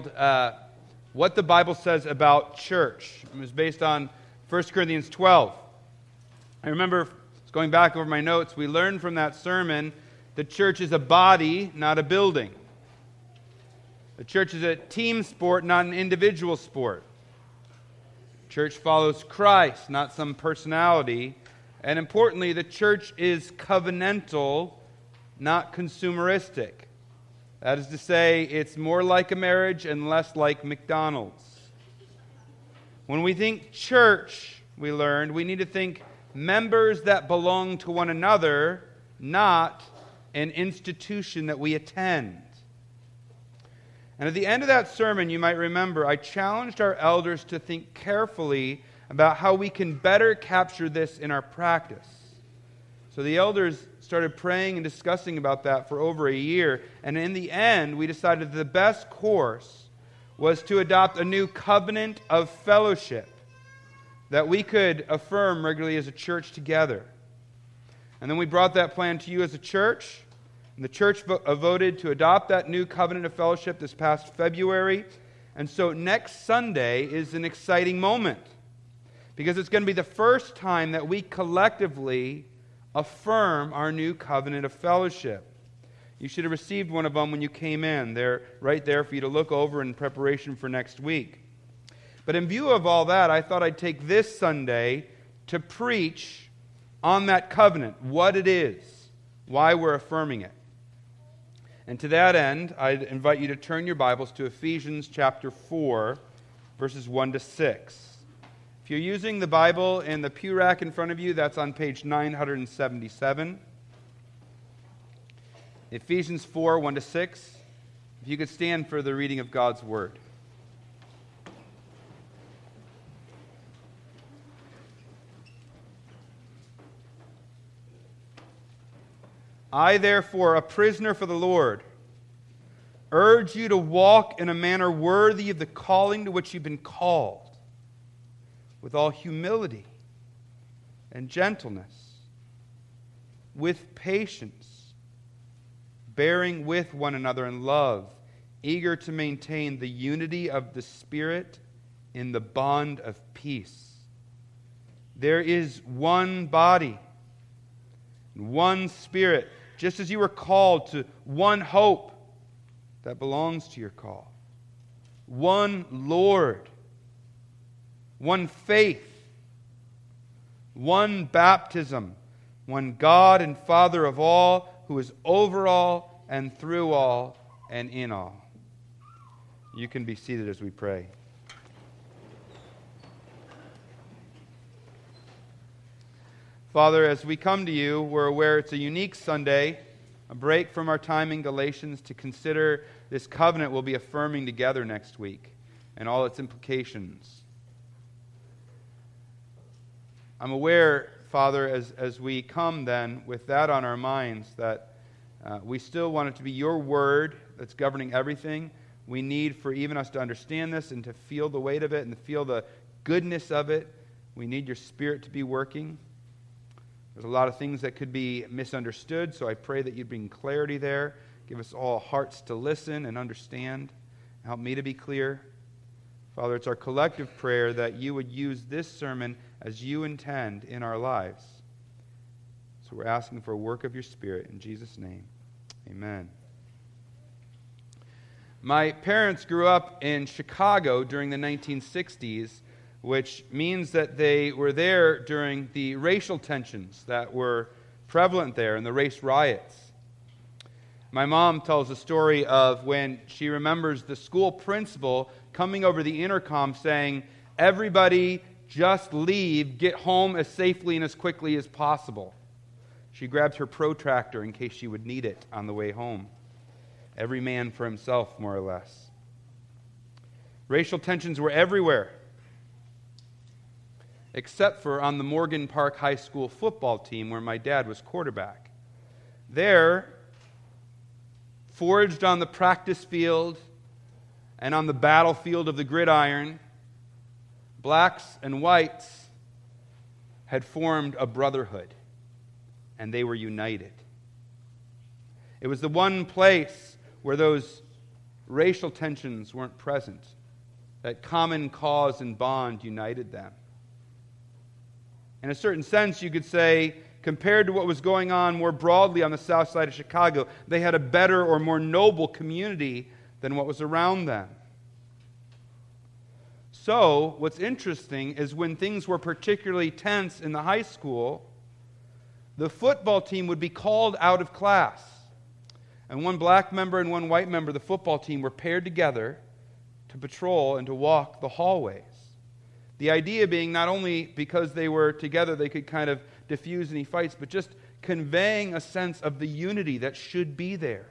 uh, what the Bible says about church. It was based on 1 Corinthians 12. I remember going back over my notes, we learned from that sermon the church is a body, not a building. The church is a team sport, not an individual sport. Church follows Christ, not some personality. And importantly, the church is covenantal, not consumeristic. That is to say, it's more like a marriage and less like McDonald's. When we think church, we learned, we need to think members that belong to one another, not an institution that we attend. And at the end of that sermon, you might remember, I challenged our elders to think carefully about how we can better capture this in our practice. So the elders started praying and discussing about that for over a year. And in the end, we decided the best course was to adopt a new covenant of fellowship that we could affirm regularly as a church together. And then we brought that plan to you as a church. And the church vo- uh, voted to adopt that new covenant of fellowship this past February. And so next Sunday is an exciting moment because it's going to be the first time that we collectively affirm our new covenant of fellowship. You should have received one of them when you came in. They're right there for you to look over in preparation for next week. But in view of all that, I thought I'd take this Sunday to preach on that covenant, what it is, why we're affirming it. And to that end, I invite you to turn your Bibles to Ephesians chapter 4, verses 1 to 6. You're using the Bible in the pew rack in front of you, that's on page 977. Ephesians 4 1 to 6. If you could stand for the reading of God's Word. I, therefore, a prisoner for the Lord, urge you to walk in a manner worthy of the calling to which you've been called with all humility and gentleness, with patience, bearing with one another in love, eager to maintain the unity of the Spirit in the bond of peace. There is one body, one Spirit, just as you were called to one hope that belongs to your call, one Lord one faith, one baptism, one God and Father of all, who is over all and through all and in all. You can be seated as we pray. Father, as we come to you, we're aware it's a unique Sunday, a break from our time in Galatians to consider this covenant we'll be affirming together next week and all its implications. I'm aware, Father, as, as we come then with that on our minds, that uh, we still want it to be your word that's governing everything. We need for even us to understand this and to feel the weight of it and to feel the goodness of it. We need your spirit to be working. There's a lot of things that could be misunderstood, so I pray that you bring clarity there. Give us all hearts to listen and understand. Help me to be clear. Father, it's our collective prayer that you would use this sermon as you intend in our lives. So we're asking for a work of your Spirit in Jesus' name. Amen. My parents grew up in Chicago during the 1960s, which means that they were there during the racial tensions that were prevalent there and the race riots. My mom tells a story of when she remembers the school principal coming over the intercom saying, Everybody just leave, get home as safely and as quickly as possible. She grabbed her protractor in case she would need it on the way home. Every man for himself, more or less. Racial tensions were everywhere, except for on the Morgan Park High School football team where my dad was quarterback. There, forged on the practice field and on the battlefield of the gridiron, blacks and whites had formed a brotherhood, and they were united. It was the one place where those racial tensions weren't present, that common cause and bond united them. In a certain sense, you could say, compared to what was going on more broadly on the south side of Chicago, they had a better or more noble community than what was around them. So, what's interesting is when things were particularly tense in the high school, the football team would be called out of class. And one black member and one white member of the football team were paired together to patrol and to walk the hallways. The idea being not only because they were together, they could kind of diffuse any fights, but just conveying a sense of the unity that should be there,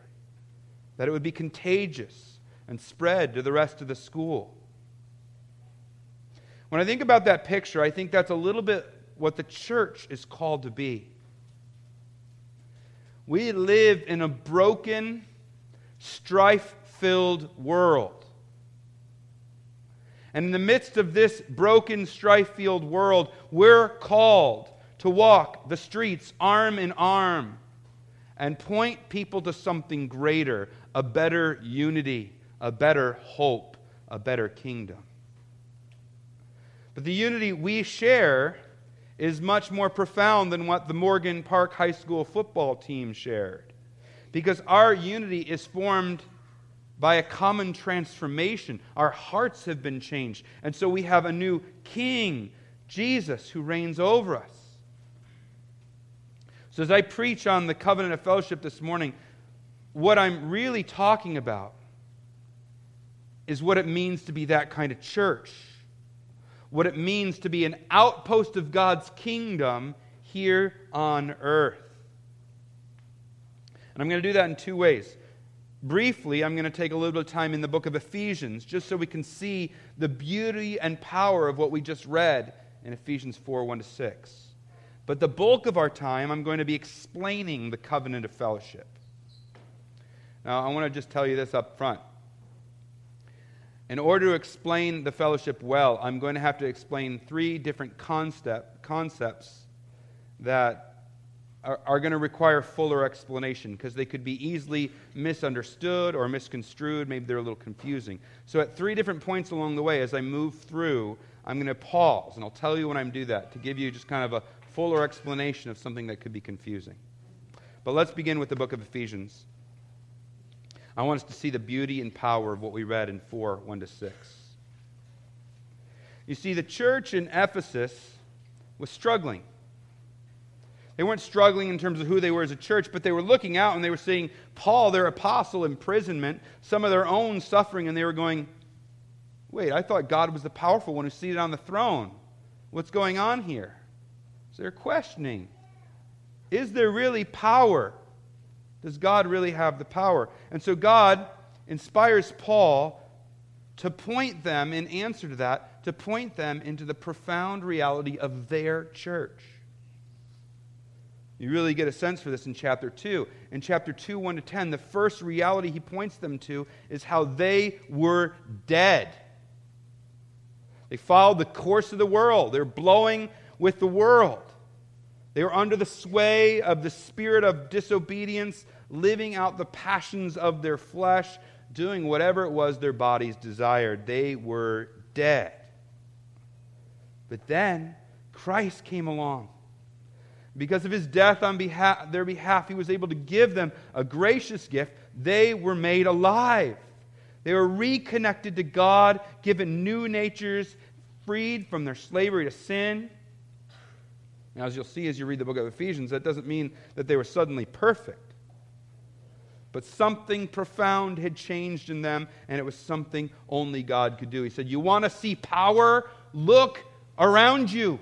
that it would be contagious and spread to the rest of the school. When I think about that picture, I think that's a little bit what the church is called to be. We live in a broken, strife filled world. And in the midst of this broken, strife filled world, we're called to walk the streets arm in arm and point people to something greater, a better unity, a better hope, a better kingdom. But the unity we share is much more profound than what the Morgan Park High School football team shared. Because our unity is formed by a common transformation. Our hearts have been changed. And so we have a new king, Jesus, who reigns over us. So as I preach on the covenant of fellowship this morning, what I'm really talking about is what it means to be that kind of church what it means to be an outpost of God's kingdom here on earth. And I'm going to do that in two ways. Briefly, I'm going to take a little bit of time in the book of Ephesians just so we can see the beauty and power of what we just read in Ephesians 4 1 to 6. But the bulk of our time, I'm going to be explaining the covenant of fellowship. Now, I want to just tell you this up front. In order to explain the fellowship well, I'm going to have to explain three different concept, concepts that are, are going to require fuller explanation because they could be easily misunderstood or misconstrued. Maybe they're a little confusing. So, at three different points along the way, as I move through, I'm going to pause, and I'll tell you when I'm do that to give you just kind of a fuller explanation of something that could be confusing. But let's begin with the book of Ephesians. I want us to see the beauty and power of what we read in 4 1 to 6. You see, the church in Ephesus was struggling. They weren't struggling in terms of who they were as a church, but they were looking out and they were seeing Paul, their apostle, imprisonment, some of their own suffering, and they were going, Wait, I thought God was the powerful one who's seated on the throne. What's going on here? So they're questioning Is there really power does God really have the power? And so God inspires Paul to point them, in answer to that, to point them into the profound reality of their church. You really get a sense for this in chapter 2. In chapter 2, 1 to 10, the first reality he points them to is how they were dead. They followed the course of the world, they're blowing with the world. They were under the sway of the spirit of disobedience, living out the passions of their flesh, doing whatever it was their bodies desired. They were dead. But then Christ came along. Because of his death on behalf, their behalf, he was able to give them a gracious gift. They were made alive. They were reconnected to God, given new natures, freed from their slavery to sin. Now, as you'll see as you read the book of Ephesians, that doesn't mean that they were suddenly perfect. But something profound had changed in them, and it was something only God could do. He said, You want to see power? Look around you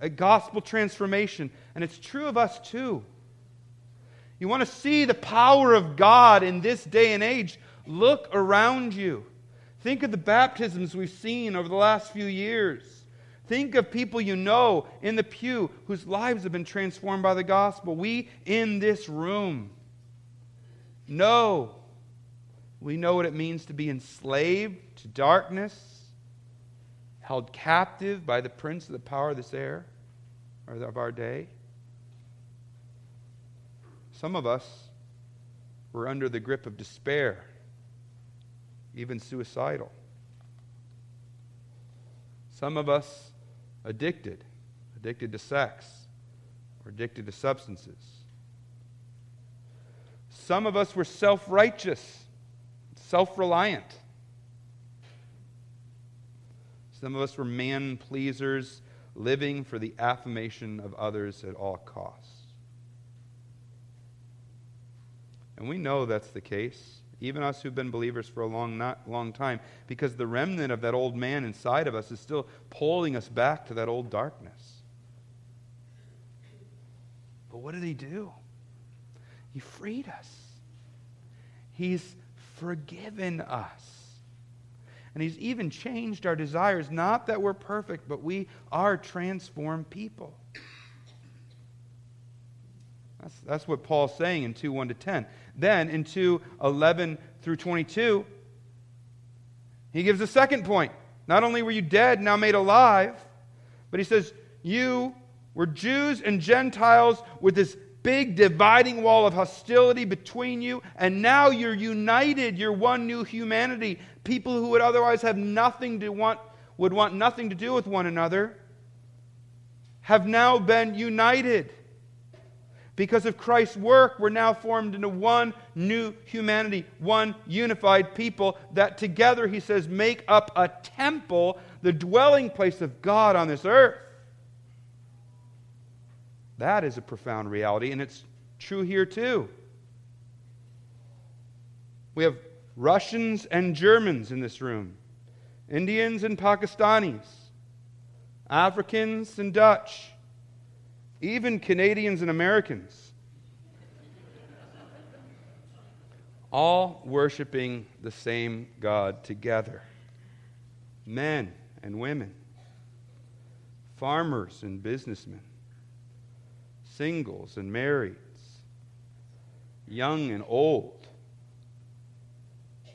at gospel transformation. And it's true of us too. You want to see the power of God in this day and age? Look around you. Think of the baptisms we've seen over the last few years. Think of people you know in the pew whose lives have been transformed by the gospel. We in this room know. We know what it means to be enslaved to darkness, held captive by the prince of the power of this air, or of our day. Some of us were under the grip of despair even suicidal. Some of us addicted, addicted to sex, or addicted to substances. Some of us were self righteous, self reliant. Some of us were man pleasers, living for the affirmation of others at all costs. And we know that's the case, even us who've been believers for a long, not, long time, because the remnant of that old man inside of us is still pulling us back to that old darkness. But what did he do? He freed us. He's forgiven us. And He's even changed our desires. Not that we're perfect, but we are transformed people. That's, that's what Paul's saying in 2 1 to 10. Then in 2 11 through 22, he gives a second point. Not only were you dead, now made alive, but he says, You were Jews and Gentiles with this big dividing wall of hostility between you, and now you're united. You're one new humanity. People who would otherwise have nothing to want, would want nothing to do with one another, have now been united. Because of Christ's work, we're now formed into one new humanity, one unified people that together, he says, make up a temple, the dwelling place of God on this earth. That is a profound reality, and it's true here too. We have Russians and Germans in this room, Indians and Pakistanis, Africans and Dutch, even Canadians and Americans. all worshiping the same God together. Men and women, farmers and businessmen, singles and marrieds, young and old,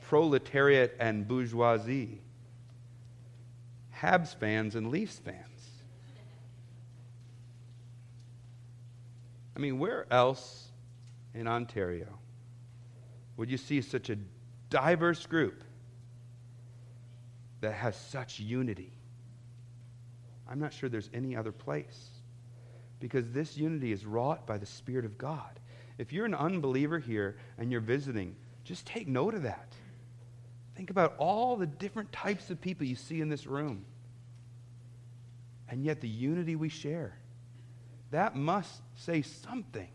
proletariat and bourgeoisie, Habs fans and Leafs fans. I mean, where else in Ontario would you see such a diverse group that has such unity? I'm not sure there's any other place because this unity is wrought by the Spirit of God. If you're an unbeliever here and you're visiting, just take note of that. Think about all the different types of people you see in this room. And yet, the unity we share. That must say something.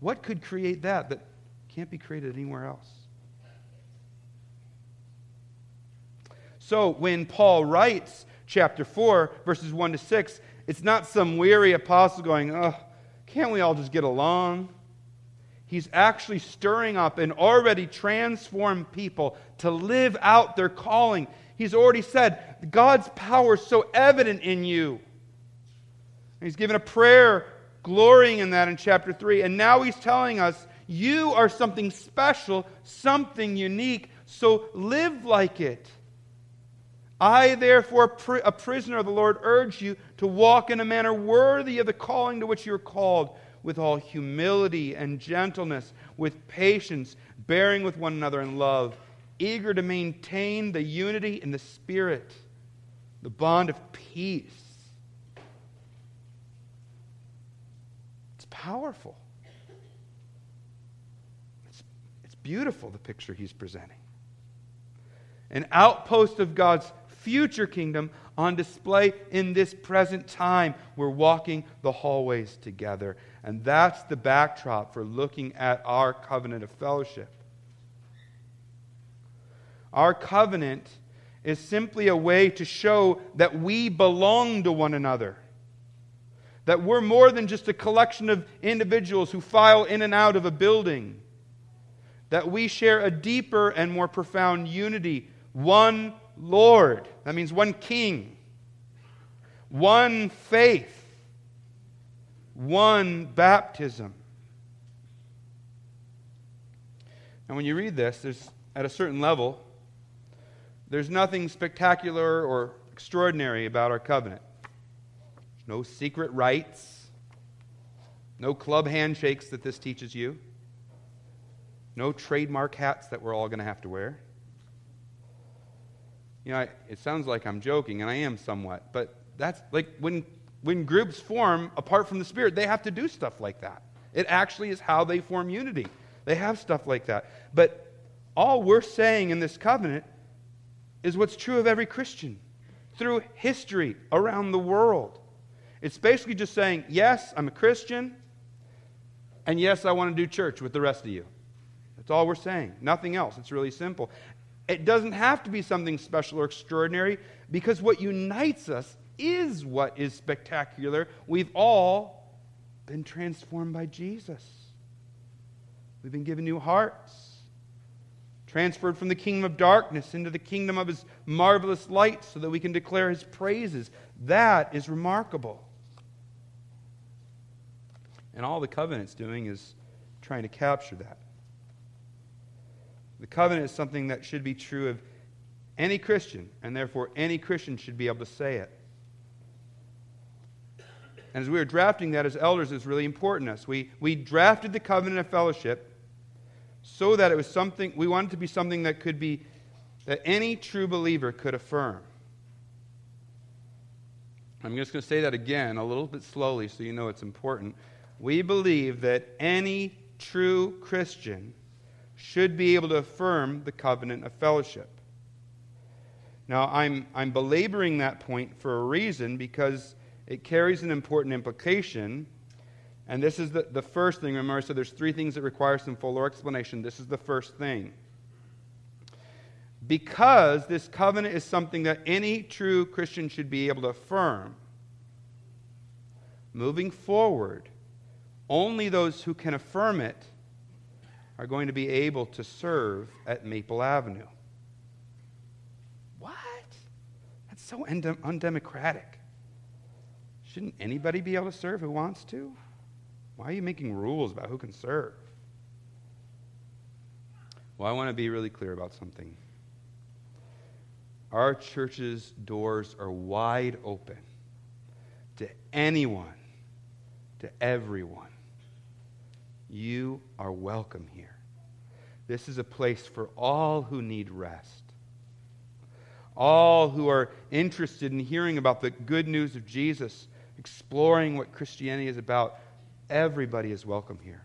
What could create that that can't be created anywhere else? So, when Paul writes chapter 4, verses 1 to 6, it's not some weary apostle going, oh, can't we all just get along? He's actually stirring up an already transformed people to live out their calling. He's already said, God's power is so evident in you. He's given a prayer glorying in that in chapter 3. And now he's telling us, you are something special, something unique, so live like it. I, therefore, a prisoner of the Lord, urge you to walk in a manner worthy of the calling to which you are called, with all humility and gentleness, with patience, bearing with one another in love, eager to maintain the unity in the Spirit, the bond of peace. It's powerful. It's, it's beautiful, the picture he's presenting. An outpost of God's future kingdom on display in this present time. We're walking the hallways together. And that's the backdrop for looking at our covenant of fellowship. Our covenant is simply a way to show that we belong to one another. That we're more than just a collection of individuals who file in and out of a building. That we share a deeper and more profound unity, one Lord. That means one king, one faith, one baptism. And when you read this, there's at a certain level, there's nothing spectacular or extraordinary about our covenant. No secret rites, no club handshakes that this teaches you, no trademark hats that we're all going to have to wear. You know, I, it sounds like I'm joking, and I am somewhat, but that's like when, when groups form apart from the Spirit, they have to do stuff like that. It actually is how they form unity. They have stuff like that. But all we're saying in this covenant is what's true of every Christian through history around the world. It's basically just saying, yes, I'm a Christian, and yes, I want to do church with the rest of you. That's all we're saying. Nothing else. It's really simple. It doesn't have to be something special or extraordinary because what unites us is what is spectacular. We've all been transformed by Jesus. We've been given new hearts transferred from the kingdom of darkness into the kingdom of his marvelous light so that we can declare his praises. That is remarkable. And all the covenant's doing is trying to capture that. The covenant is something that should be true of any Christian, and therefore any Christian should be able to say it. And as we were drafting that as elders, it's really important to us. We, we drafted the covenant of fellowship so that it was something, we wanted to be something that could be, that any true believer could affirm. I'm just going to say that again a little bit slowly so you know it's important. We believe that any true Christian should be able to affirm the covenant of fellowship. Now, I'm, I'm belaboring that point for a reason because it carries an important implication and this is the, the first thing. Remember, so there's three things that require some fuller explanation. This is the first thing. Because this covenant is something that any true Christian should be able to affirm, moving forward, only those who can affirm it are going to be able to serve at Maple Avenue. What? That's so undemocratic. Shouldn't anybody be able to serve who wants to? Why are you making rules about who can serve? Well, I want to be really clear about something. Our church's doors are wide open to anyone, to everyone. You are welcome here. This is a place for all who need rest, all who are interested in hearing about the good news of Jesus, exploring what Christianity is about Everybody is welcome here.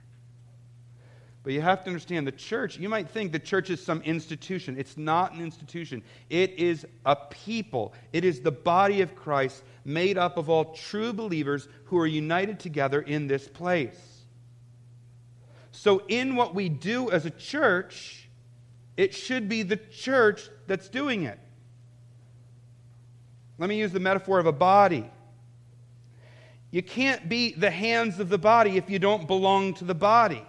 But you have to understand the church, you might think the church is some institution. It's not an institution, it is a people. It is the body of Christ made up of all true believers who are united together in this place. So, in what we do as a church, it should be the church that's doing it. Let me use the metaphor of a body. You can't be the hands of the body if you don't belong to the body.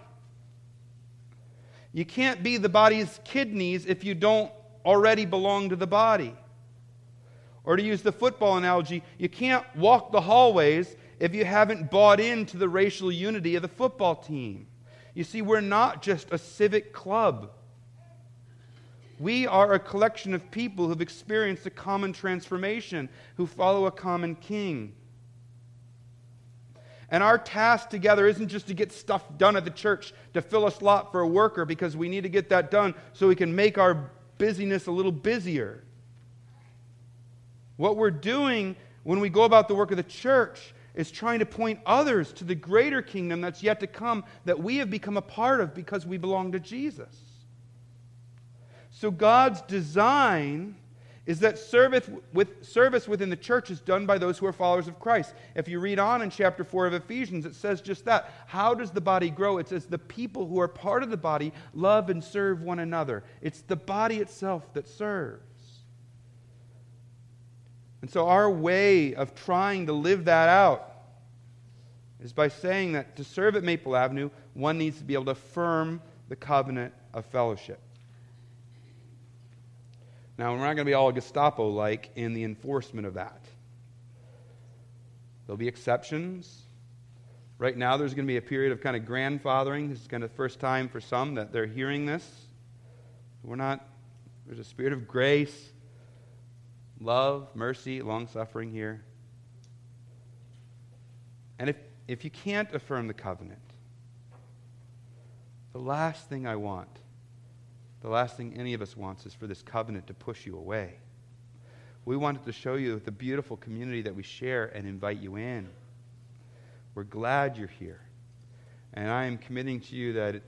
You can't be the body's kidneys if you don't already belong to the body. Or to use the football analogy, you can't walk the hallways if you haven't bought into the racial unity of the football team. You see, we're not just a civic club. We are a collection of people who've experienced a common transformation, who follow a common king. And our task together isn't just to get stuff done at the church to fill a slot for a worker because we need to get that done so we can make our busyness a little busier. What we're doing when we go about the work of the church is trying to point others to the greater kingdom that's yet to come that we have become a part of because we belong to Jesus. So God's design is that service, with, service within the church is done by those who are followers of Christ. If you read on in chapter 4 of Ephesians, it says just that. How does the body grow? It says the people who are part of the body love and serve one another. It's the body itself that serves. And so, our way of trying to live that out is by saying that to serve at Maple Avenue, one needs to be able to affirm the covenant of fellowship. Now, we're not going to be all Gestapo like in the enforcement of that. There'll be exceptions. Right now, there's going to be a period of kind of grandfathering. This is kind of the first time for some that they're hearing this. We're not, there's a spirit of grace, love, mercy, long suffering here. And if, if you can't affirm the covenant, the last thing I want the last thing any of us wants is for this covenant to push you away. We wanted to show you the beautiful community that we share and invite you in. We're glad you're here. And I am committing to you that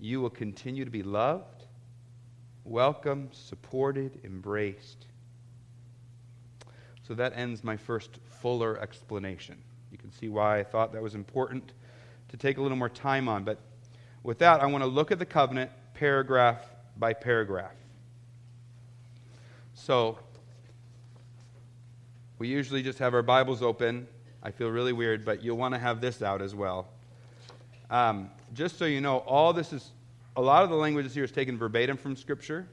you will continue to be loved, welcomed, supported, embraced. So that ends my first fuller explanation. You can see why I thought that was important to take a little more time on. But with that, I want to look at the covenant paragraph by paragraph. So, we usually just have our Bibles open. I feel really weird, but you'll want to have this out as well. Um, just so you know, all this is, a lot of the languages here is taken verbatim from Scripture.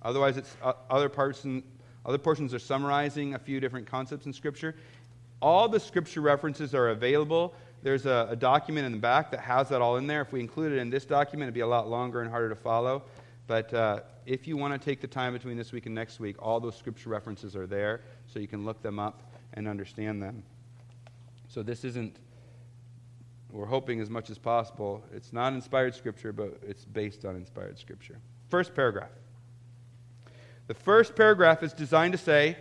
Otherwise, it's uh, other parts and other portions are summarizing a few different concepts in Scripture. All the Scripture references are available. There's a, a, document in the back that has that all in there. If we include it in this document, it'd be a lot longer and harder to follow. But uh, if you want to take the time between this week and next week, all those Scripture references are there, so you can look them up and understand them. So this isn't we're hoping as much as possible. It's not inspired scripture, but it's based on inspired scripture. First paragraph. The first paragraph is designed to say,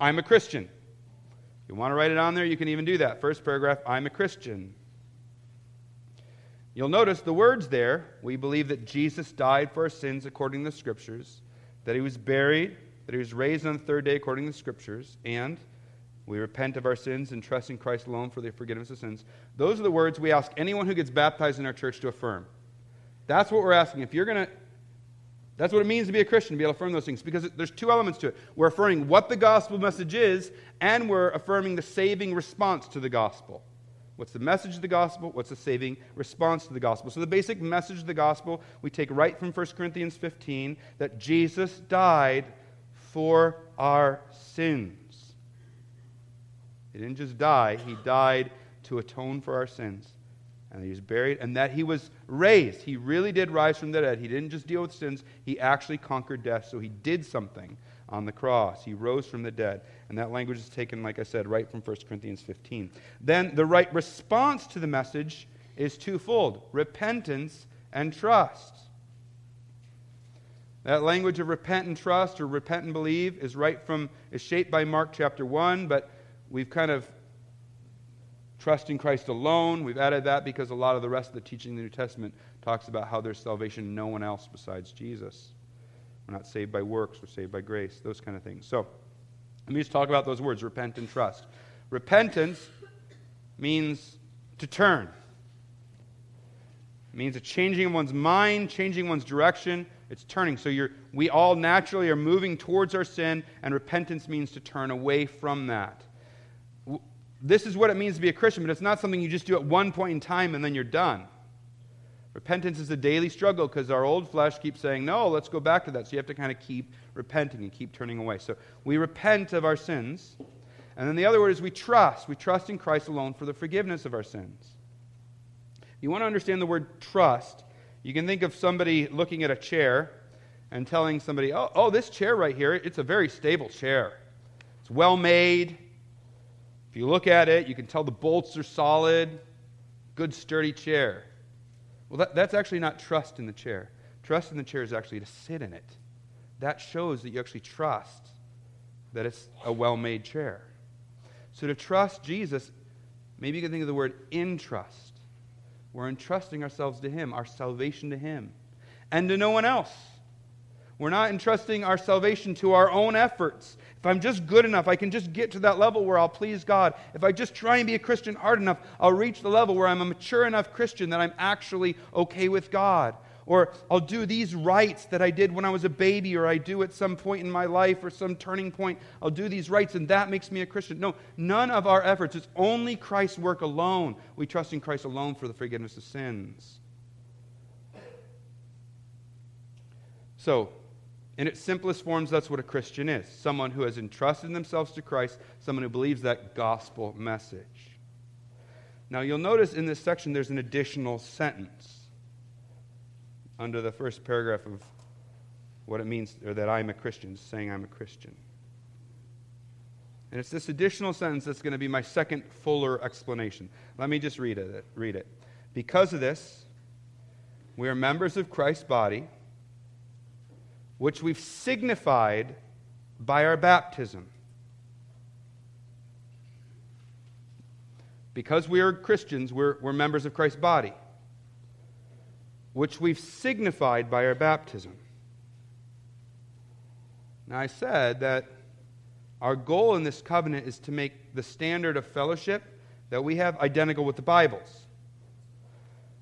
I'm a Christian. If you want to write it on there, you can even do that. First paragraph, I'm a Christian. You'll notice the words there. We believe that Jesus died for our sins according to the scriptures, that he was buried, that he was raised on the third day according to the scriptures, and we repent of our sins and trust in Christ alone for the forgiveness of sins. Those are the words we ask anyone who gets baptized in our church to affirm. That's what we're asking. If you're going to, that's what it means to be a Christian, to be able to affirm those things, because there's two elements to it. We're affirming what the gospel message is, and we're affirming the saving response to the gospel. What's the message of the gospel? What's the saving response to the gospel? So, the basic message of the gospel we take right from 1 Corinthians 15 that Jesus died for our sins. He didn't just die, he died to atone for our sins. And he was buried, and that he was raised. He really did rise from the dead. He didn't just deal with sins, he actually conquered death. So he did something on the cross. He rose from the dead. And that language is taken, like I said, right from 1 Corinthians 15. Then the right response to the message is twofold repentance and trust. That language of repent and trust or repent and believe is right from is shaped by Mark chapter 1, but we've kind of trusting Christ alone. We've added that because a lot of the rest of the teaching in the New Testament talks about how there's salvation in no one else besides Jesus. We're not saved by works, we're saved by grace, those kind of things. So, let me just talk about those words repent and trust. Repentance means to turn. It means a changing of one's mind, changing one's direction. It's turning. So you're, we all naturally are moving towards our sin, and repentance means to turn away from that this is what it means to be a Christian, but it's not something you just do at one point in time and then you're done. Repentance is a daily struggle because our old flesh keeps saying, no, let's go back to that. So you have to kind of keep repenting and keep turning away. So we repent of our sins. And then the other word is we trust. We trust in Christ alone for the forgiveness of our sins. You want to understand the word trust, you can think of somebody looking at a chair and telling somebody, oh, oh this chair right here, it's a very stable chair. It's well made, if you look at it, you can tell the bolts are solid, good, sturdy chair. Well, that, that's actually not trust in the chair. Trust in the chair is actually to sit in it. That shows that you actually trust that it's a well made chair. So to trust Jesus, maybe you can think of the word entrust. We're entrusting ourselves to Him, our salvation to Him, and to no one else. We're not entrusting our salvation to our own efforts. If I'm just good enough, I can just get to that level where I'll please God. If I just try and be a Christian hard enough, I'll reach the level where I'm a mature enough Christian that I'm actually okay with God. Or I'll do these rites that I did when I was a baby, or I do at some point in my life, or some turning point. I'll do these rites, and that makes me a Christian. No, none of our efforts. It's only Christ's work alone. We trust in Christ alone for the forgiveness of sins. So, in its simplest forms, that's what a Christian is someone who has entrusted themselves to Christ, someone who believes that gospel message. Now, you'll notice in this section there's an additional sentence under the first paragraph of what it means, or that I'm a Christian, saying I'm a Christian. And it's this additional sentence that's going to be my second fuller explanation. Let me just read it. Read it. Because of this, we are members of Christ's body which we've signified by our baptism. Because we are Christians, we're, we're members of Christ's body, which we've signified by our baptism. Now, I said that our goal in this covenant is to make the standard of fellowship that we have identical with the Bible's.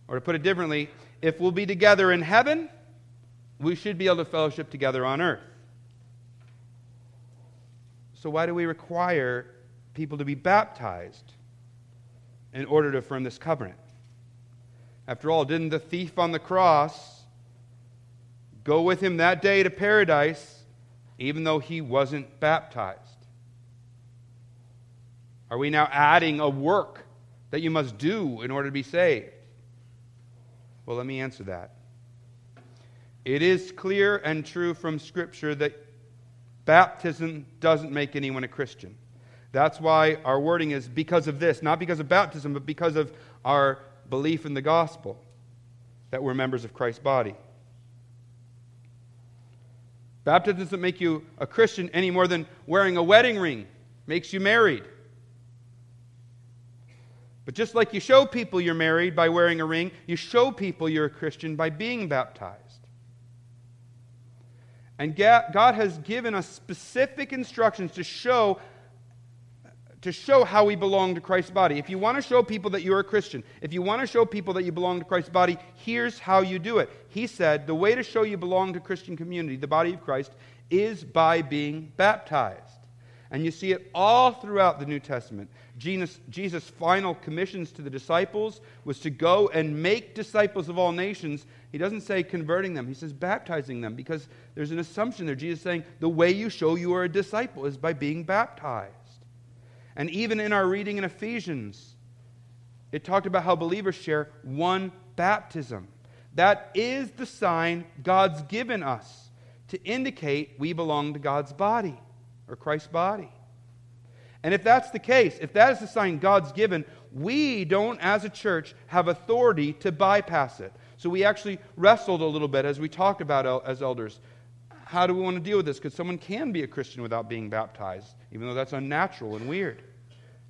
Or to put it differently, if we'll be together in heaven, we should be able to fellowship together on earth. So, why do we require people to be baptized in order to affirm this covenant? After all, didn't the thief on the cross go with him that day to paradise even though he wasn't baptized? Are we now adding a work that you must do in order to be saved? Well, let me answer that. It is clear and true from Scripture that baptism doesn't make anyone a Christian. That's why our wording is because of this, not because of baptism, but because of our belief in the gospel that we're members of Christ's body. Baptism doesn't make you a Christian any more than wearing a wedding ring makes you married. But just like you show people you're married by wearing a ring, you show people you're a Christian by being baptized. And God has given us specific instructions to show to show how we belong to Christ's body. If you want to show people that you're a Christian, if you want to show people that you belong to Christ's body, here's how you do it. He said, the way to show you belong to Christian community, the body of Christ, is by being baptized. And you see it all throughout the New Testament. Jesus, final commissions to the disciples was to go and make disciples of all nations. He doesn't say converting them, he says baptizing them because there's an assumption there. Jesus saying the way you show you are a disciple is by being baptized. And even in our reading in Ephesians, it talked about how believers share one baptism. That is the sign God's given us to indicate we belong to God's body or Christ's body. And if that's the case, if that is the sign God's given, we don't, as a church, have authority to bypass it. So we actually wrestled a little bit as we talked about as elders. How do we want to deal with this? Because someone can be a Christian without being baptized, even though that's unnatural and weird.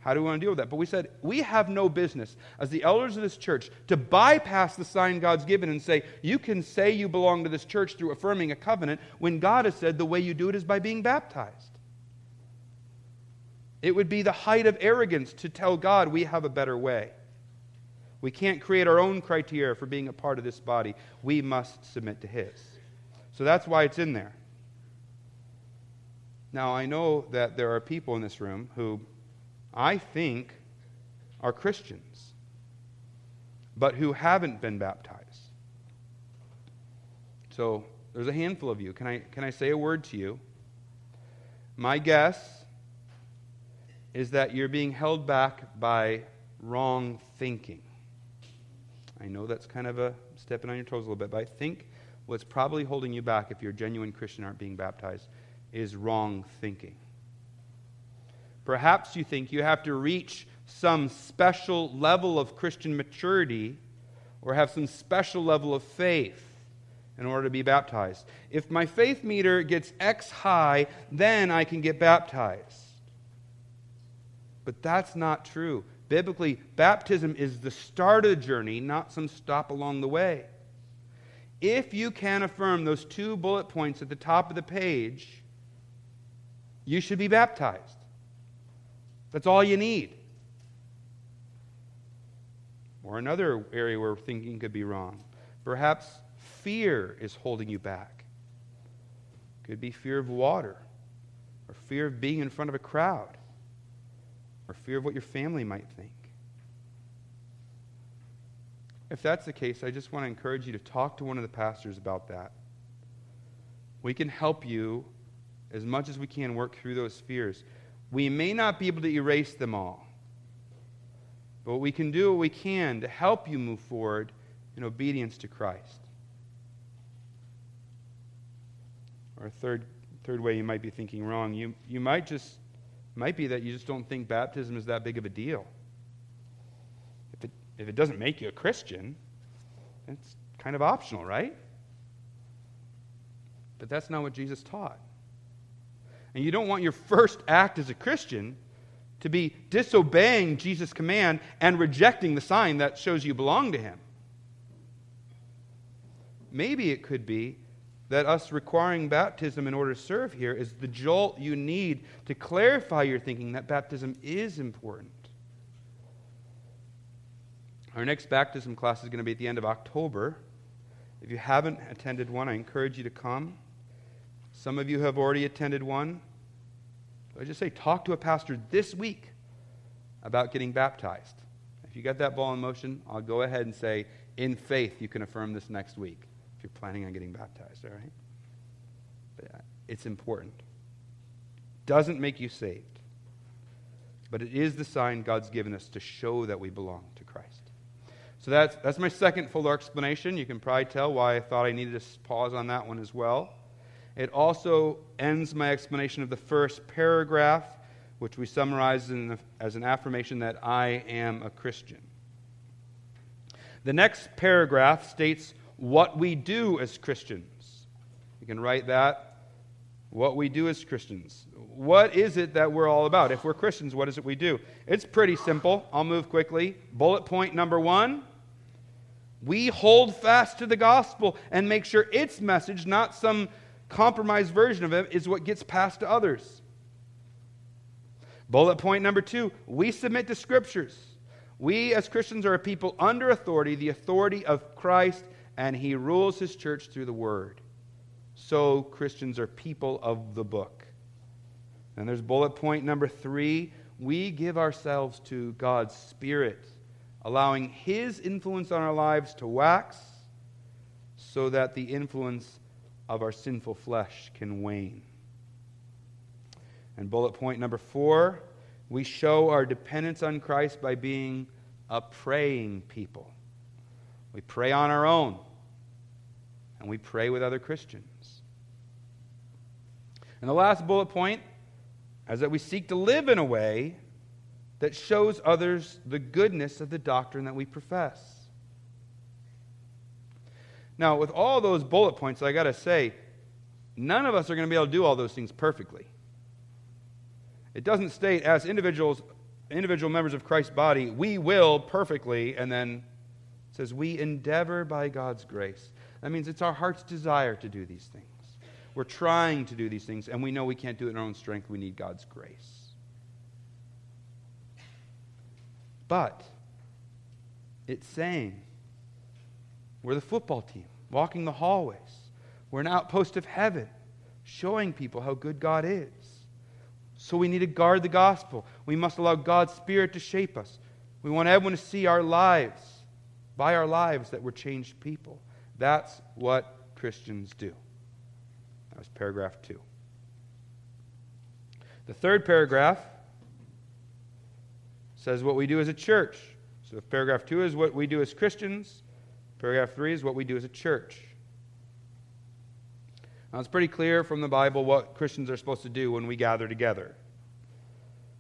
How do we want to deal with that? But we said, we have no business, as the elders of this church, to bypass the sign God's given and say, you can say you belong to this church through affirming a covenant when God has said the way you do it is by being baptized. It would be the height of arrogance to tell God we have a better way. We can't create our own criteria for being a part of this body. We must submit to His. So that's why it's in there. Now, I know that there are people in this room who I think are Christians, but who haven't been baptized. So there's a handful of you. Can I, can I say a word to you? My guess is that you're being held back by wrong thinking. I know that's kind of a stepping on your toes a little bit, but I think what's probably holding you back if you're a genuine Christian aren't being baptized is wrong thinking. Perhaps you think you have to reach some special level of Christian maturity or have some special level of faith in order to be baptized. If my faith meter gets X high, then I can get baptized. But that's not true. Biblically, baptism is the start of the journey, not some stop along the way. If you can affirm those two bullet points at the top of the page, you should be baptized. That's all you need. Or another area where thinking could be wrong. Perhaps fear is holding you back. Could be fear of water or fear of being in front of a crowd or fear of what your family might think. If that's the case, I just want to encourage you to talk to one of the pastors about that. We can help you as much as we can work through those fears. We may not be able to erase them all, but we can do what we can to help you move forward in obedience to Christ. Or a third, third way you might be thinking wrong, you, you might just might be that you just don't think baptism is that big of a deal. If it, if it doesn't make you a Christian, it's kind of optional, right? But that's not what Jesus taught. And you don't want your first act as a Christian to be disobeying Jesus' command and rejecting the sign that shows you belong to Him. Maybe it could be that us requiring baptism in order to serve here is the jolt you need to clarify your thinking that baptism is important. Our next baptism class is going to be at the end of October. If you haven't attended one, I encourage you to come. Some of you have already attended one. I just say, talk to a pastor this week about getting baptized. If you got that ball in motion, I'll go ahead and say, in faith, you can affirm this next week if you're planning on getting baptized, all right? But uh, it's important. Doesn't make you saved, but it is the sign God's given us to show that we belong to Christ. So that's, that's my second fuller explanation. You can probably tell why I thought I needed to pause on that one as well. It also ends my explanation of the first paragraph, which we summarize the, as an affirmation that I am a Christian. The next paragraph states what we do as Christians. You can write that. What we do as Christians. What is it that we're all about? If we're Christians, what is it we do? It's pretty simple. I'll move quickly. Bullet point number one we hold fast to the gospel and make sure its message, not some compromised version of it, is what gets passed to others. Bullet point number two we submit to scriptures. We as Christians are a people under authority, the authority of Christ, and he rules his church through the word. So Christians are people of the book. And there's bullet point number three we give ourselves to God's Spirit allowing His influence on our lives to wax so that the influence of our sinful flesh can wane. And bullet point number four we show our dependence on Christ by being a praying people. We pray on our own, and we pray with other Christians. And the last bullet point is that we seek to live in a way that shows others the goodness of the doctrine that we profess. Now, with all those bullet points, I got to say, none of us are going to be able to do all those things perfectly. It doesn't state, as individuals, individual members of Christ's body, we will perfectly, and then it says, we endeavor by God's grace. That means it's our heart's desire to do these things. We're trying to do these things, and we know we can't do it in our own strength. We need God's grace. But it's saying we're the football team, walking the hallways. We're an outpost of heaven, showing people how good God is. So we need to guard the gospel. We must allow God's Spirit to shape us. We want everyone to see our lives, by our lives, that we're changed people. That's what Christians do. That was paragraph two. The third paragraph says what we do as a church. So if paragraph 2 is what we do as Christians. Paragraph 3 is what we do as a church. Now, it's pretty clear from the Bible what Christians are supposed to do when we gather together.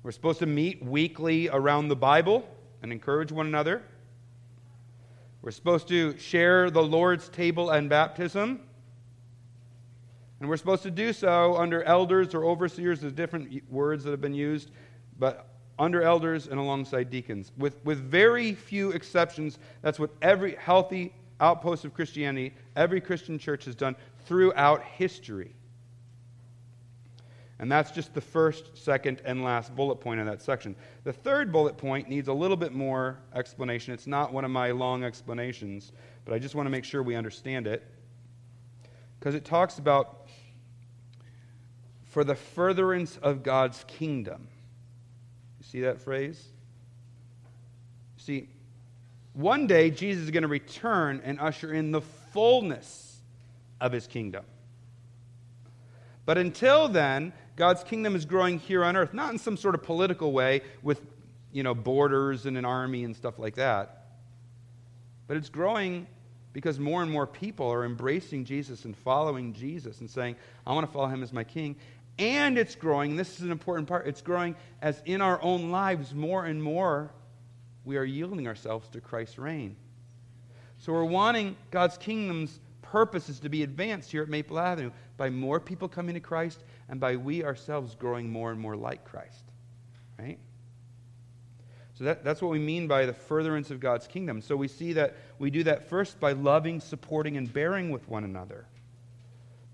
We're supposed to meet weekly around the Bible and encourage one another. We're supposed to share the Lord's table and baptism. And we're supposed to do so under elders or overseers. There's different words that have been used, but under elders and alongside deacons. With, with very few exceptions, that's what every healthy outpost of Christianity, every Christian church has done throughout history. And that's just the first, second, and last bullet point in that section. The third bullet point needs a little bit more explanation. It's not one of my long explanations, but I just want to make sure we understand it. Because it talks about for the furtherance of God's kingdom. You see that phrase? See, one day Jesus is going to return and usher in the fullness of his kingdom. But until then, God's kingdom is growing here on earth, not in some sort of political way with, you know, borders and an army and stuff like that. But it's growing because more and more people are embracing Jesus and following Jesus and saying, I want to follow him as my king. And it's growing, and this is an important part, it's growing as in our own lives more and more we are yielding ourselves to Christ's reign. So we're wanting God's kingdom's purposes to be advanced here at Maple Avenue by more people coming to Christ and by we ourselves growing more and more like Christ. Right? So that, that's what we mean by the furtherance of God's kingdom. So we see that we do that first by loving, supporting, and bearing with one another.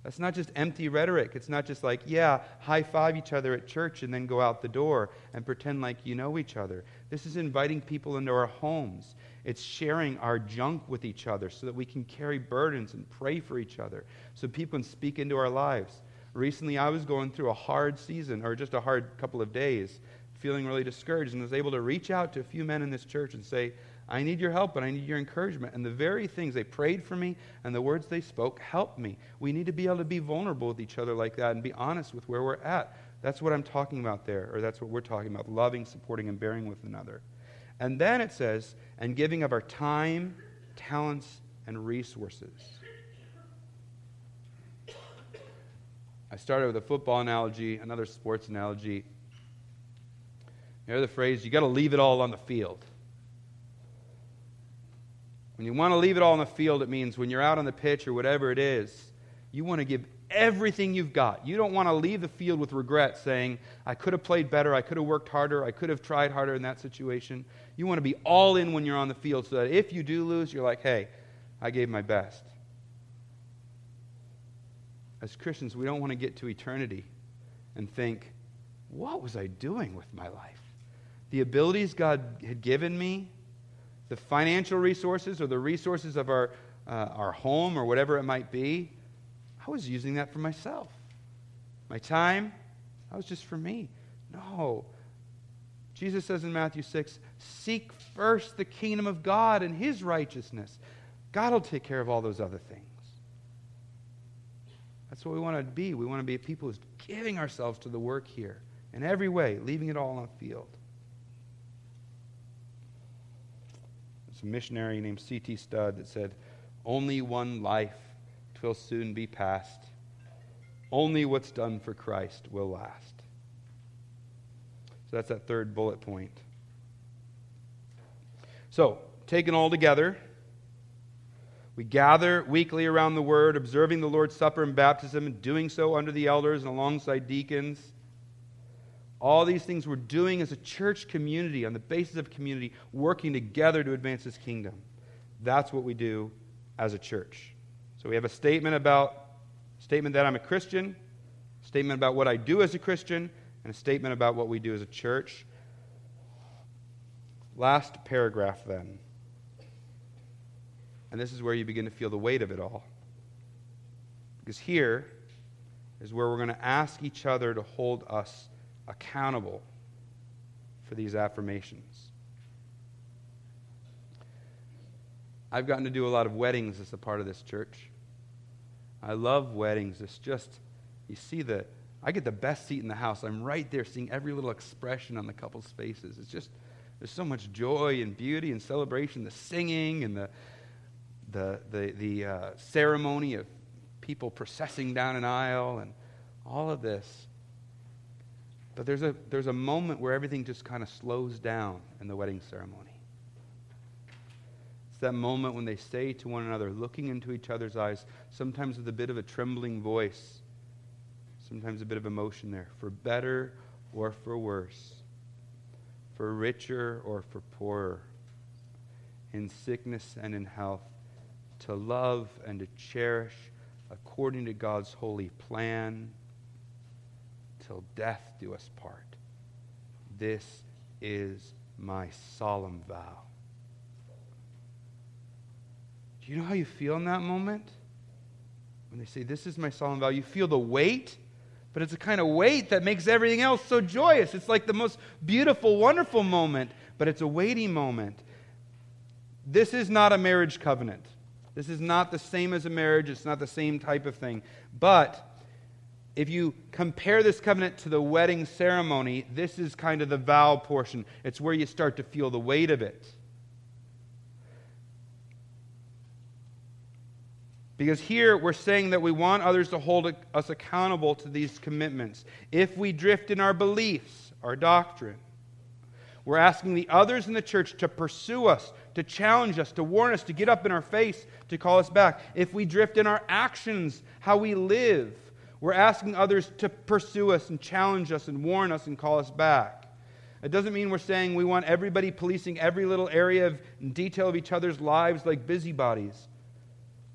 That's not just empty rhetoric. It's not just like, yeah, high five each other at church and then go out the door and pretend like you know each other. This is inviting people into our homes. It's sharing our junk with each other so that we can carry burdens and pray for each other so people can speak into our lives. Recently, I was going through a hard season, or just a hard couple of days, feeling really discouraged, and was able to reach out to a few men in this church and say, I need your help and I need your encouragement. And the very things they prayed for me and the words they spoke helped me. We need to be able to be vulnerable with each other like that and be honest with where we're at. That's what I'm talking about there, or that's what we're talking about loving, supporting, and bearing with another. And then it says, and giving of our time, talents, and resources. I started with a football analogy, another sports analogy. You the phrase, you got to leave it all on the field. When you want to leave it all on the field, it means when you're out on the pitch or whatever it is, you want to give everything you've got. You don't want to leave the field with regret saying, I could have played better, I could have worked harder, I could have tried harder in that situation. You want to be all in when you're on the field so that if you do lose, you're like, hey, I gave my best. As Christians, we don't want to get to eternity and think, what was I doing with my life? The abilities God had given me, the financial resources or the resources of our, uh, our home or whatever it might be, I was using that for myself. My time, that was just for me. No. Jesus says in Matthew 6 Seek first the kingdom of God and his righteousness. God will take care of all those other things. That's what we want to be. We want to be people who's giving ourselves to the work here in every way, leaving it all on the field. There's a missionary named C.T. Studd that said, Only one life, twill soon be past. Only what's done for Christ will last. So that's that third bullet point. So, taken all together, we gather weekly around the Word, observing the Lord's Supper and baptism, and doing so under the elders and alongside deacons. All these things we're doing as a church community, on the basis of community, working together to advance His kingdom. That's what we do as a church. So we have a statement about statement that I'm a Christian, statement about what I do as a Christian, and a statement about what we do as a church. Last paragraph then. And this is where you begin to feel the weight of it all. Because here is where we're going to ask each other to hold us accountable for these affirmations. I've gotten to do a lot of weddings as a part of this church. I love weddings. It's just, you see the, I get the best seat in the house. I'm right there seeing every little expression on the couple's faces. It's just, there's so much joy and beauty and celebration, the singing and the, the, the, the uh, ceremony of people processing down an aisle and all of this. But there's a, there's a moment where everything just kind of slows down in the wedding ceremony. It's that moment when they say to one another, looking into each other's eyes, sometimes with a bit of a trembling voice, sometimes a bit of emotion there, for better or for worse, for richer or for poorer, in sickness and in health, to love and to cherish according to God's holy plan till death do us part. This is my solemn vow. Do you know how you feel in that moment? When they say, This is my solemn vow, you feel the weight, but it's a kind of weight that makes everything else so joyous. It's like the most beautiful, wonderful moment, but it's a weighty moment. This is not a marriage covenant. This is not the same as a marriage. It's not the same type of thing. But if you compare this covenant to the wedding ceremony, this is kind of the vow portion. It's where you start to feel the weight of it. Because here we're saying that we want others to hold us accountable to these commitments. If we drift in our beliefs, our doctrine, We're asking the others in the church to pursue us, to challenge us, to warn us, to get up in our face, to call us back. If we drift in our actions, how we live, we're asking others to pursue us and challenge us and warn us and call us back. It doesn't mean we're saying we want everybody policing every little area of detail of each other's lives like busybodies.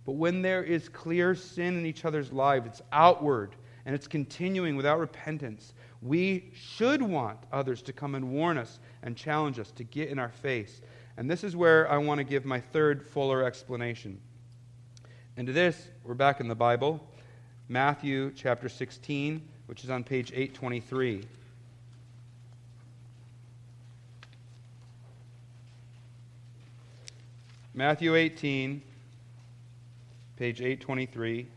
But when there is clear sin in each other's lives, it's outward and it's continuing without repentance. We should want others to come and warn us and challenge us to get in our face. And this is where I want to give my third fuller explanation. And to this, we're back in the Bible, Matthew chapter 16, which is on page 823. Matthew 18, page 823.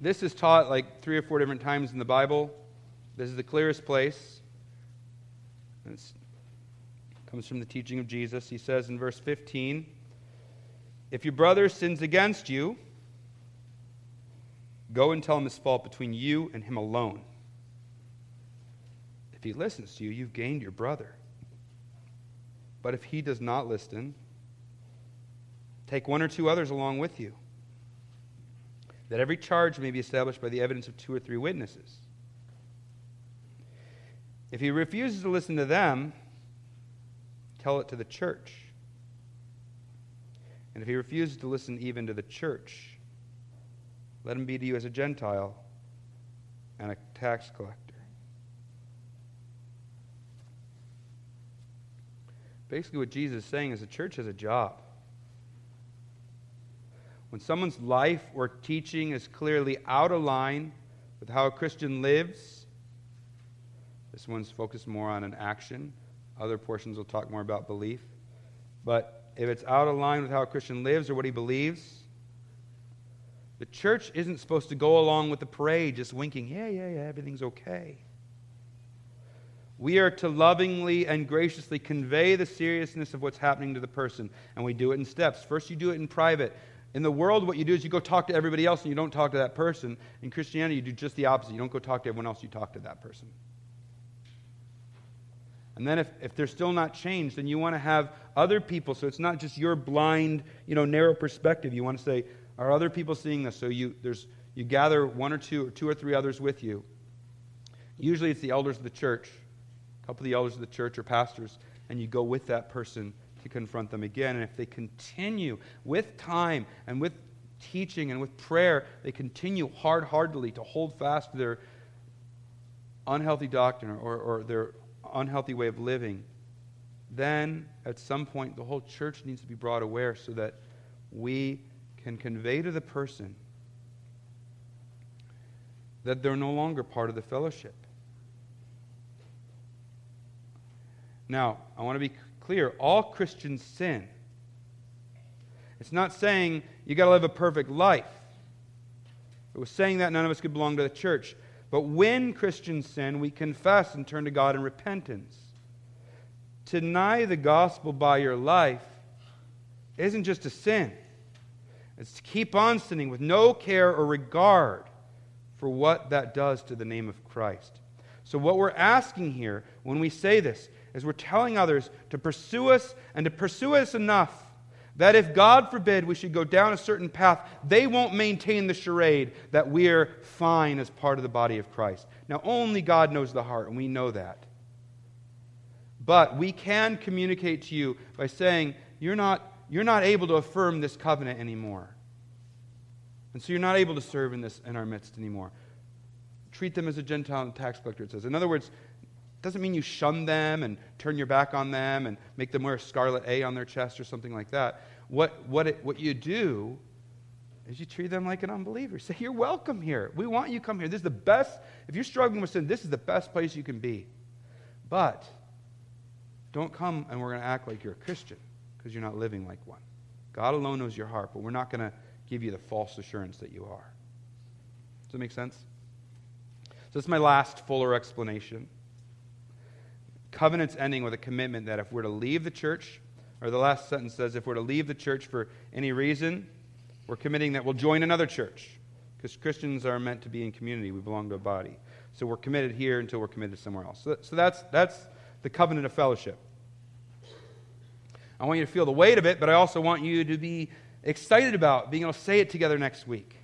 This is taught like three or four different times in the Bible. This is the clearest place. It comes from the teaching of Jesus. He says in verse 15 If your brother sins against you, go and tell him his fault between you and him alone. If he listens to you, you've gained your brother. But if he does not listen, take one or two others along with you, that every charge may be established by the evidence of two or three witnesses. If he refuses to listen to them, tell it to the church. And if he refuses to listen even to the church, let him be to you as a Gentile and a tax collector. Basically, what Jesus is saying is the church has a job. When someone's life or teaching is clearly out of line with how a Christian lives, this one's focused more on an action. Other portions will talk more about belief. But if it's out of line with how a Christian lives or what he believes, the church isn't supposed to go along with the parade just winking, yeah, yeah, yeah, everything's okay we are to lovingly and graciously convey the seriousness of what's happening to the person. And we do it in steps. First, you do it in private. In the world, what you do is you go talk to everybody else and you don't talk to that person. In Christianity, you do just the opposite. You don't go talk to everyone else, you talk to that person. And then if, if they're still not changed, then you want to have other people. So it's not just your blind, you know, narrow perspective. You want to say, are other people seeing this? So you, there's, you gather one or two or two or three others with you. Usually it's the elders of the church a couple of the elders of the church or pastors, and you go with that person to confront them again. And if they continue with time and with teaching and with prayer, they continue hard heartedly to hold fast to their unhealthy doctrine or, or their unhealthy way of living, then at some point the whole church needs to be brought aware so that we can convey to the person that they're no longer part of the fellowship. Now, I want to be clear all Christians sin. It's not saying you got to live a perfect life. It was saying that none of us could belong to the church. But when Christians sin, we confess and turn to God in repentance. To deny the gospel by your life isn't just a sin, it's to keep on sinning with no care or regard for what that does to the name of Christ. So, what we're asking here when we say this is we're telling others to pursue us and to pursue us enough that if, God forbid, we should go down a certain path, they won't maintain the charade that we're fine as part of the body of Christ. Now, only God knows the heart, and we know that. But we can communicate to you by saying, you're not, you're not able to affirm this covenant anymore. And so you're not able to serve in, this, in our midst anymore. Treat them as a Gentile and tax collector, it says. In other words, doesn't mean you shun them and turn your back on them and make them wear a scarlet A on their chest or something like that. What, what, it, what you do is you treat them like an unbeliever. Say, You're welcome here. We want you to come here. This is the best. If you're struggling with sin, this is the best place you can be. But don't come and we're going to act like you're a Christian because you're not living like one. God alone knows your heart, but we're not going to give you the false assurance that you are. Does that make sense? So, this is my last fuller explanation. Covenant's ending with a commitment that if we're to leave the church, or the last sentence says, if we're to leave the church for any reason, we're committing that we'll join another church. because Christians are meant to be in community. We belong to a body. So we're committed here until we're committed somewhere else. So, so that's, that's the covenant of fellowship. I want you to feel the weight of it, but I also want you to be excited about being able to say it together next week.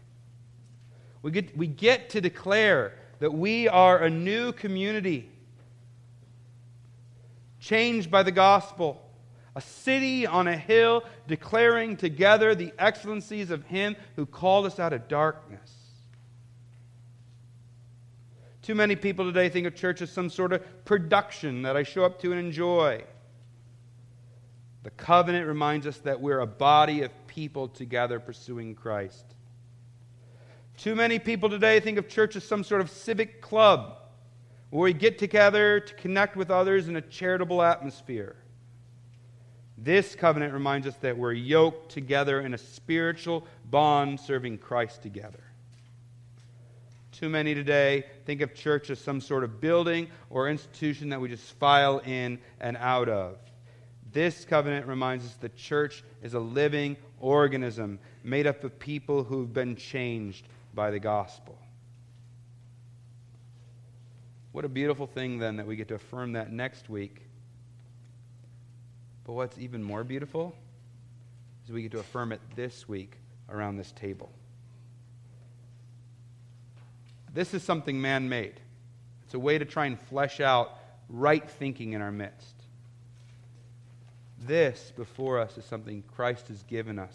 We get, we get to declare that we are a new community, changed by the gospel, a city on a hill declaring together the excellencies of Him who called us out of darkness. Too many people today think of church as some sort of production that I show up to and enjoy. The covenant reminds us that we're a body of people together pursuing Christ. Too many people today think of church as some sort of civic club where we get together to connect with others in a charitable atmosphere. This covenant reminds us that we're yoked together in a spiritual bond serving Christ together. Too many today think of church as some sort of building or institution that we just file in and out of. This covenant reminds us that church is a living organism made up of people who've been changed by the gospel. What a beautiful thing, then, that we get to affirm that next week. But what's even more beautiful is we get to affirm it this week around this table. This is something man made. It's a way to try and flesh out right thinking in our midst. This before us is something Christ has given us.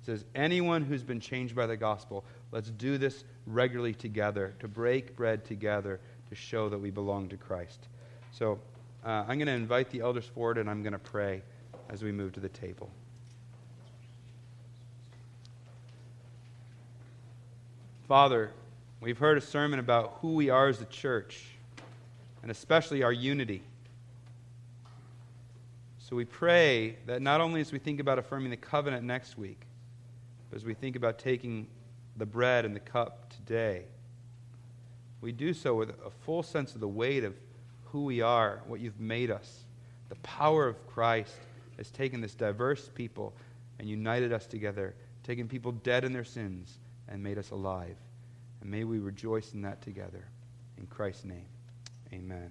It says, Anyone who's been changed by the gospel Let's do this regularly together, to break bread together, to show that we belong to Christ. So uh, I'm going to invite the elders forward and I'm going to pray as we move to the table. Father, we've heard a sermon about who we are as a church, and especially our unity. So we pray that not only as we think about affirming the covenant next week, but as we think about taking the bread and the cup today, we do so with a full sense of the weight of who we are, what you've made us. The power of Christ has taken this diverse people and united us together, taken people dead in their sins and made us alive. And may we rejoice in that together. In Christ's name, amen.